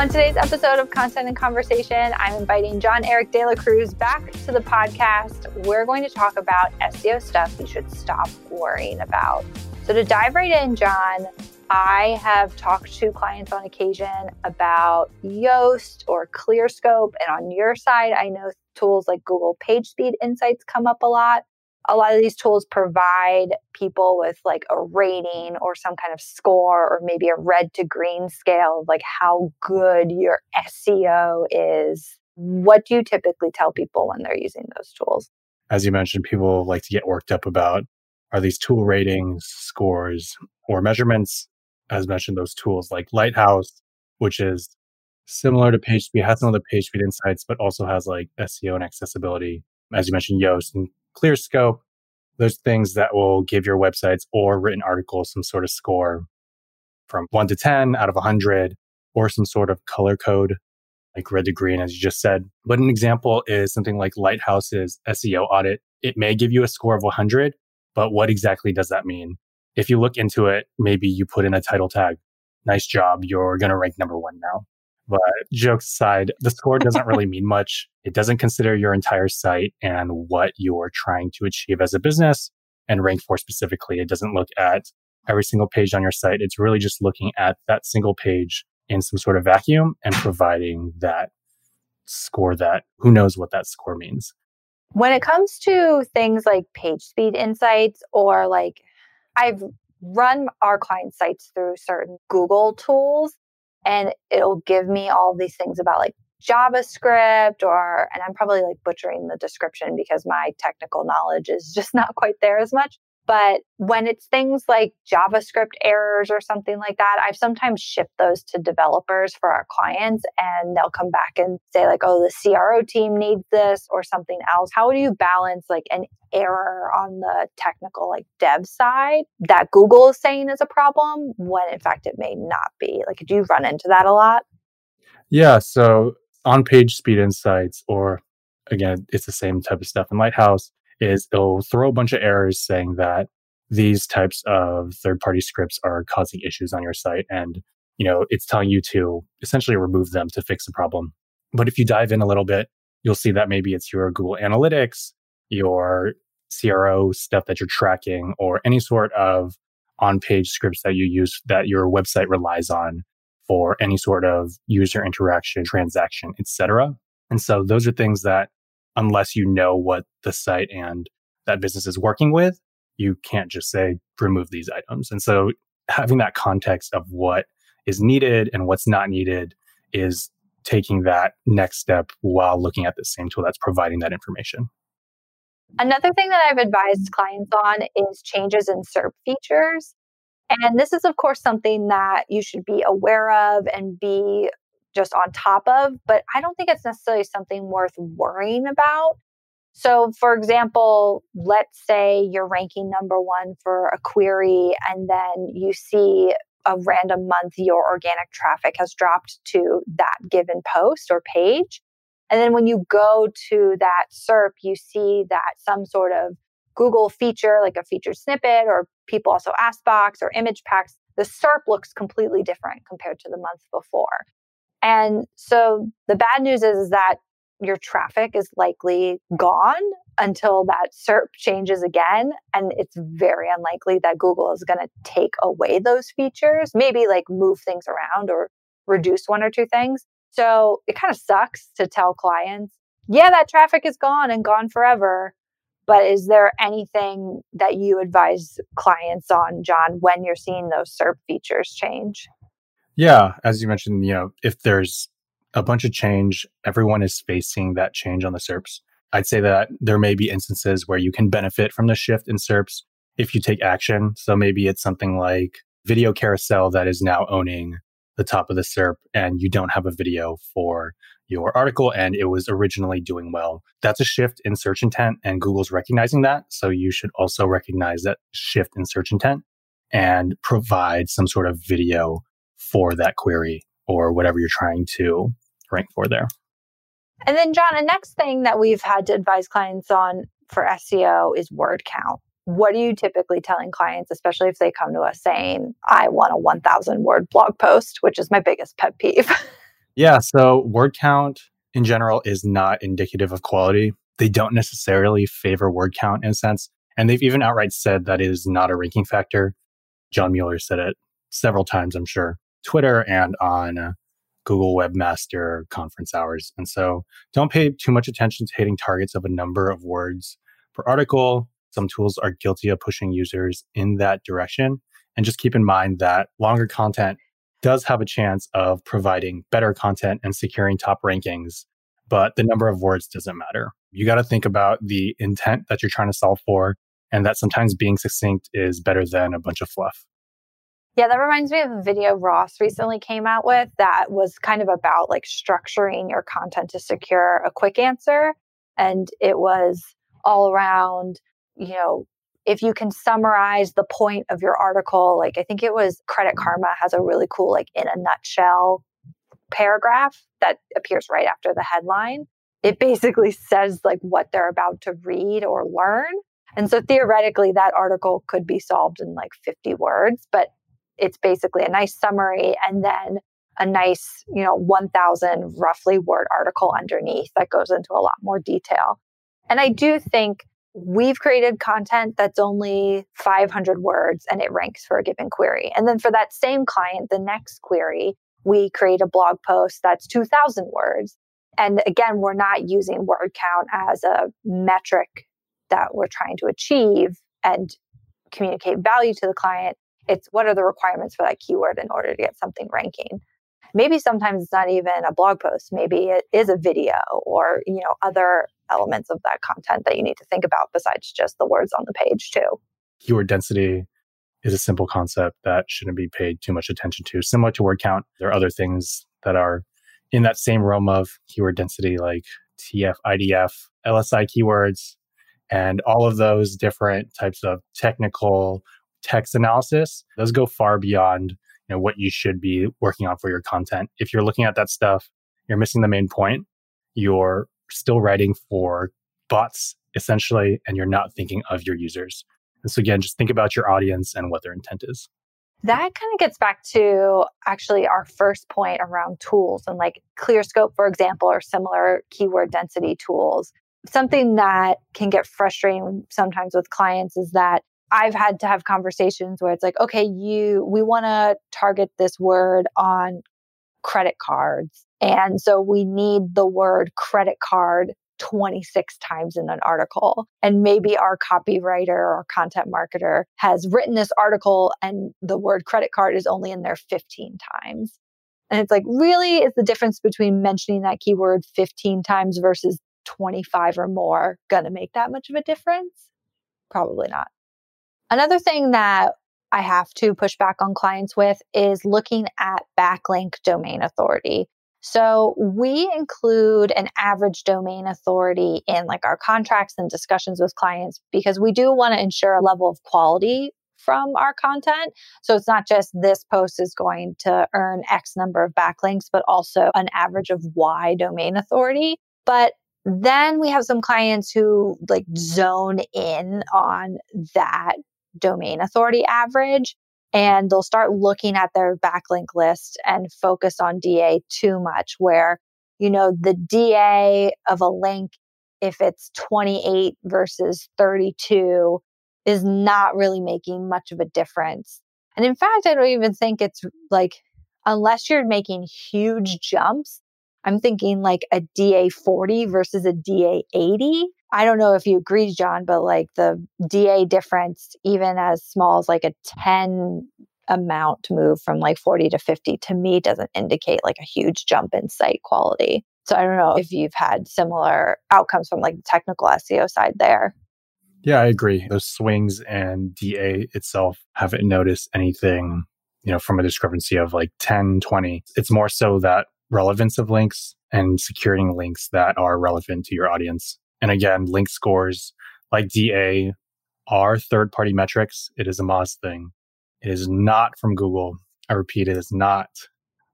On today's episode of Content and Conversation, I'm inviting John Eric De La Cruz back to the podcast. We're going to talk about SEO stuff you should stop worrying about. So, to dive right in, John, I have talked to clients on occasion about Yoast or ClearScope. And on your side, I know tools like Google PageSpeed Insights come up a lot a lot of these tools provide people with like a rating or some kind of score or maybe a red to green scale of like how good your SEO is. What do you typically tell people when they're using those tools? As you mentioned, people like to get worked up about are these tool ratings, scores, or measurements? As mentioned, those tools like Lighthouse, which is similar to PageSpeed, has some of the PageSpeed insights, but also has like SEO and accessibility. As you mentioned, Yoast and ClearScope, those things that will give your websites or written articles some sort of score from one to 10 out of 100 or some sort of color code like red to green, as you just said. But an example is something like Lighthouse's SEO audit. It may give you a score of 100, but what exactly does that mean? If you look into it, maybe you put in a title tag. Nice job. You're going to rank number one now. But jokes aside, the score doesn't really mean much. It doesn't consider your entire site and what you're trying to achieve as a business and rank for specifically. It doesn't look at every single page on your site. It's really just looking at that single page in some sort of vacuum and providing that score that who knows what that score means. When it comes to things like page speed insights or like I've run our client sites through certain Google tools and it'll give me all these things about like JavaScript or, and I'm probably like butchering the description because my technical knowledge is just not quite there as much. But when it's things like JavaScript errors or something like that, I've sometimes shipped those to developers for our clients and they'll come back and say, like, oh, the CRO team needs this or something else. How do you balance like an error on the technical, like dev side that Google is saying is a problem when in fact it may not be? Like, do you run into that a lot? Yeah. So on page speed insights, or again, it's the same type of stuff in Lighthouse is it'll throw a bunch of errors saying that these types of third party scripts are causing issues on your site and you know it's telling you to essentially remove them to fix the problem. But if you dive in a little bit you'll see that maybe it's your google analytics your cro stuff that you're tracking or any sort of on page scripts that you use that your website relies on for any sort of user interaction transaction etc and so those are things that unless you know what the site and that business is working with, you can't just say remove these items. And so having that context of what is needed and what's not needed is taking that next step while looking at the same tool that's providing that information. Another thing that I've advised clients on is changes in SERP features. And this is, of course, something that you should be aware of and be just on top of, but I don't think it's necessarily something worth worrying about. So, for example, let's say you're ranking number one for a query, and then you see a random month your organic traffic has dropped to that given post or page. And then when you go to that SERP, you see that some sort of Google feature, like a featured snippet, or people also ask box or image packs, the SERP looks completely different compared to the month before. And so the bad news is, is that your traffic is likely gone until that SERP changes again. And it's very unlikely that Google is going to take away those features, maybe like move things around or reduce one or two things. So it kind of sucks to tell clients, yeah, that traffic is gone and gone forever. But is there anything that you advise clients on, John, when you're seeing those SERP features change? Yeah, as you mentioned, you know, if there's a bunch of change, everyone is facing that change on the SERPs. I'd say that there may be instances where you can benefit from the shift in SERPs if you take action. So maybe it's something like video carousel that is now owning the top of the SERP and you don't have a video for your article and it was originally doing well. That's a shift in search intent and Google's recognizing that. So you should also recognize that shift in search intent and provide some sort of video for that query or whatever you're trying to rank for there. And then, John, the next thing that we've had to advise clients on for SEO is word count. What are you typically telling clients, especially if they come to us saying, I want a 1,000 word blog post, which is my biggest pet peeve? yeah. So, word count in general is not indicative of quality. They don't necessarily favor word count in a sense. And they've even outright said that is not a ranking factor. John Mueller said it several times, I'm sure, Twitter and on Google Webmaster conference hours. And so don't pay too much attention to hitting targets of a number of words per article. Some tools are guilty of pushing users in that direction. And just keep in mind that longer content does have a chance of providing better content and securing top rankings, but the number of words doesn't matter. You got to think about the intent that you're trying to solve for, and that sometimes being succinct is better than a bunch of fluff. Yeah, that reminds me of a video Ross recently came out with that was kind of about like structuring your content to secure a quick answer. And it was all around, you know, if you can summarize the point of your article, like I think it was Credit Karma has a really cool, like in a nutshell paragraph that appears right after the headline. It basically says like what they're about to read or learn. And so theoretically, that article could be solved in like 50 words, but it's basically a nice summary and then a nice, you know, 1000 roughly word article underneath that goes into a lot more detail. And I do think we've created content that's only 500 words and it ranks for a given query. And then for that same client, the next query, we create a blog post that's 2000 words. And again, we're not using word count as a metric that we're trying to achieve and communicate value to the client. It's what are the requirements for that keyword in order to get something ranking. Maybe sometimes it's not even a blog post. Maybe it is a video or, you know, other elements of that content that you need to think about besides just the words on the page too. Keyword density is a simple concept that shouldn't be paid too much attention to. Similar to word count, there are other things that are in that same realm of keyword density like TF, IDF, LSI keywords, and all of those different types of technical text analysis does go far beyond you know, what you should be working on for your content. If you're looking at that stuff, you're missing the main point. You're still writing for bots essentially, and you're not thinking of your users. And so again, just think about your audience and what their intent is. That kind of gets back to actually our first point around tools and like ClearScope, for example, or similar keyword density tools. Something that can get frustrating sometimes with clients is that I've had to have conversations where it's like, okay, you, we want to target this word on credit cards. And so we need the word credit card 26 times in an article. And maybe our copywriter or content marketer has written this article and the word credit card is only in there 15 times. And it's like, really, is the difference between mentioning that keyword 15 times versus 25 or more going to make that much of a difference? Probably not. Another thing that I have to push back on clients with is looking at backlink domain authority. So we include an average domain authority in like our contracts and discussions with clients because we do want to ensure a level of quality from our content. So it's not just this post is going to earn X number of backlinks, but also an average of Y domain authority. But then we have some clients who like zone in on that domain authority average and they'll start looking at their backlink list and focus on DA too much, where, you know, the DA of a link, if it's 28 versus 32, is not really making much of a difference. And in fact, I don't even think it's like, unless you're making huge jumps, I'm thinking like a DA 40 versus a DA 80 I don't know if you agree, John, but like the DA difference, even as small as like a 10 amount move from like 40 to 50, to me doesn't indicate like a huge jump in site quality. So I don't know if you've had similar outcomes from like the technical SEO side there. Yeah, I agree. Those swings and DA itself haven't noticed anything, you know, from a discrepancy of like 10, 20. It's more so that relevance of links and securing links that are relevant to your audience. And again, link scores like DA are third party metrics. It is a Moz thing. It is not from Google. I repeat, it is not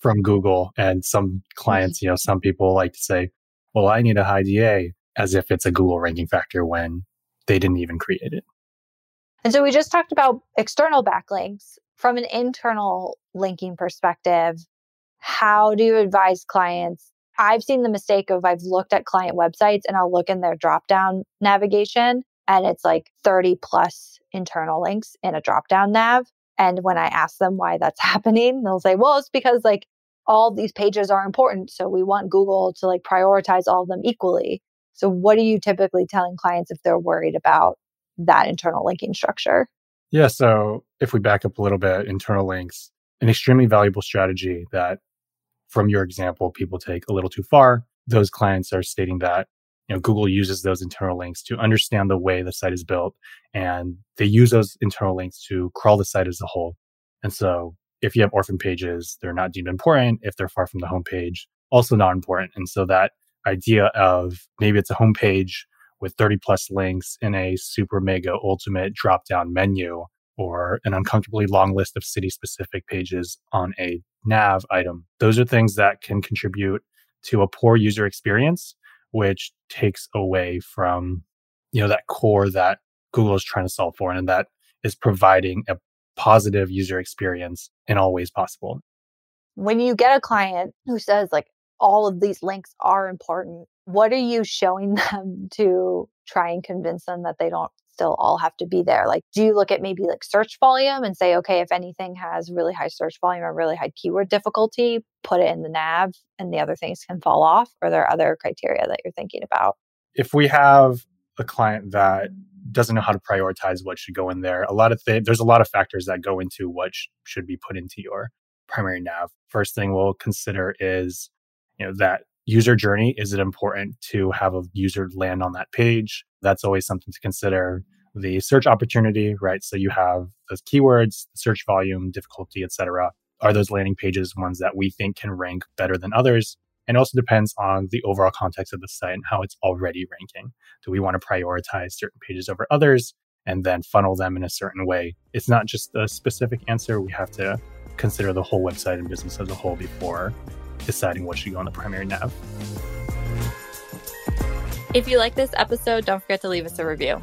from Google. And some clients, mm-hmm. you know, some people like to say, well, I need a high DA as if it's a Google ranking factor when they didn't even create it. And so we just talked about external backlinks. From an internal linking perspective, how do you advise clients? I've seen the mistake of I've looked at client websites and I'll look in their drop down navigation and it's like 30 plus internal links in a drop down nav. And when I ask them why that's happening, they'll say, well, it's because like all these pages are important. So we want Google to like prioritize all of them equally. So what are you typically telling clients if they're worried about that internal linking structure? Yeah. So if we back up a little bit, internal links, an extremely valuable strategy that from your example, people take a little too far. Those clients are stating that you know, Google uses those internal links to understand the way the site is built, and they use those internal links to crawl the site as a whole. And so, if you have orphan pages, they're not deemed important. If they're far from the homepage, also not important. And so, that idea of maybe it's a homepage with 30 plus links in a super mega ultimate drop down menu or an uncomfortably long list of city specific pages on a nav item. Those are things that can contribute to a poor user experience which takes away from you know that core that Google is trying to solve for and that is providing a positive user experience in all ways possible. When you get a client who says like all of these links are important, what are you showing them to try and convince them that they don't still all have to be there? Like, do you look at maybe like search volume and say, okay, if anything has really high search volume or really high keyword difficulty, put it in the nav and the other things can fall off? Or are there other criteria that you're thinking about? If we have a client that doesn't know how to prioritize what should go in there, a lot of th- there's a lot of factors that go into what sh- should be put into your primary nav. First thing we'll consider is you know that user journey is it important to have a user land on that page? That's always something to consider. The search opportunity right? So you have those keywords search volume difficulty etc are those landing pages ones that we think can rank better than others? And also depends on the overall context of the site and how it's already ranking. Do we want to prioritize certain pages over others and then funnel them in a certain way? It's not just a specific answer. We have to consider the whole website and business as a whole before deciding what should go on the primary nav. If you like this episode, don't forget to leave us a review.